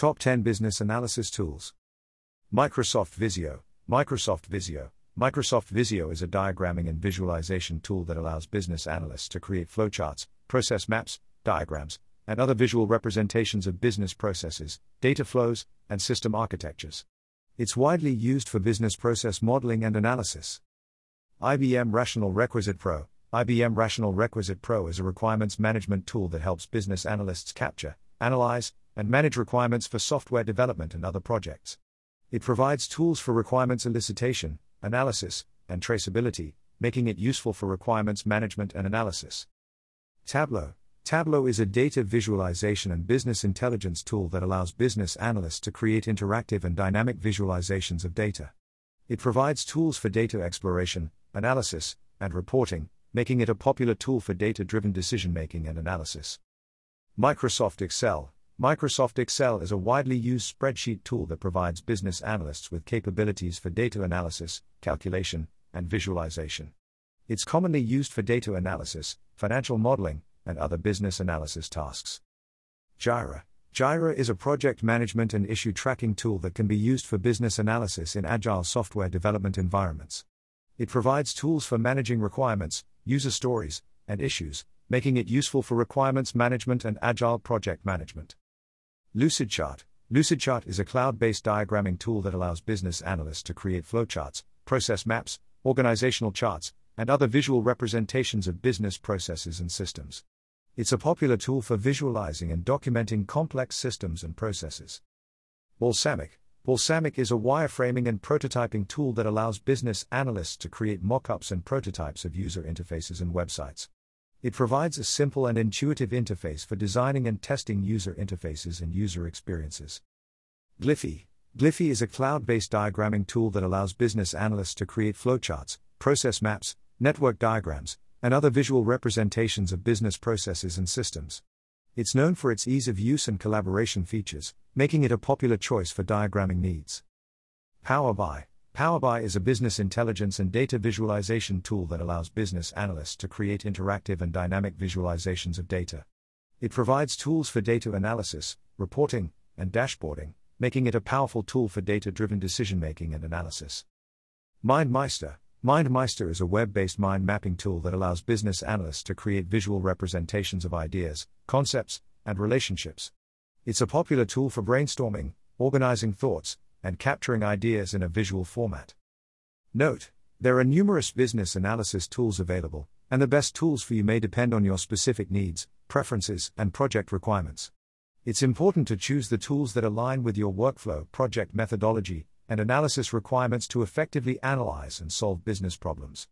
Top 10 Business Analysis Tools. Microsoft Visio. Microsoft Visio. Microsoft Visio is a diagramming and visualization tool that allows business analysts to create flowcharts, process maps, diagrams, and other visual representations of business processes, data flows, and system architectures. It's widely used for business process modeling and analysis. IBM Rational Requisite Pro. IBM Rational Requisite Pro is a requirements management tool that helps business analysts capture, analyze, and manage requirements for software development and other projects. It provides tools for requirements elicitation, analysis, and traceability, making it useful for requirements management and analysis. Tableau Tableau is a data visualization and business intelligence tool that allows business analysts to create interactive and dynamic visualizations of data. It provides tools for data exploration, analysis, and reporting, making it a popular tool for data driven decision making and analysis. Microsoft Excel Microsoft Excel is a widely used spreadsheet tool that provides business analysts with capabilities for data analysis, calculation, and visualization. It's commonly used for data analysis, financial modeling, and other business analysis tasks. Jira Jira is a project management and issue tracking tool that can be used for business analysis in agile software development environments. It provides tools for managing requirements, user stories, and issues, making it useful for requirements management and agile project management. Lucidchart Lucidchart is a cloud based diagramming tool that allows business analysts to create flowcharts, process maps, organizational charts, and other visual representations of business processes and systems. It's a popular tool for visualizing and documenting complex systems and processes. Balsamiq Balsamiq is a wireframing and prototyping tool that allows business analysts to create mockups and prototypes of user interfaces and websites. It provides a simple and intuitive interface for designing and testing user interfaces and user experiences. Gliffy Gliffy is a cloud based diagramming tool that allows business analysts to create flowcharts, process maps, network diagrams, and other visual representations of business processes and systems. It's known for its ease of use and collaboration features, making it a popular choice for diagramming needs. PowerBI PowerBI is a business intelligence and data visualization tool that allows business analysts to create interactive and dynamic visualizations of data. It provides tools for data analysis, reporting, and dashboarding, making it a powerful tool for data driven decision making and analysis. MindMeister MindMeister is a web based mind mapping tool that allows business analysts to create visual representations of ideas, concepts, and relationships. It's a popular tool for brainstorming, organizing thoughts, and capturing ideas in a visual format. Note, there are numerous business analysis tools available, and the best tools for you may depend on your specific needs, preferences, and project requirements. It's important to choose the tools that align with your workflow, project methodology, and analysis requirements to effectively analyze and solve business problems.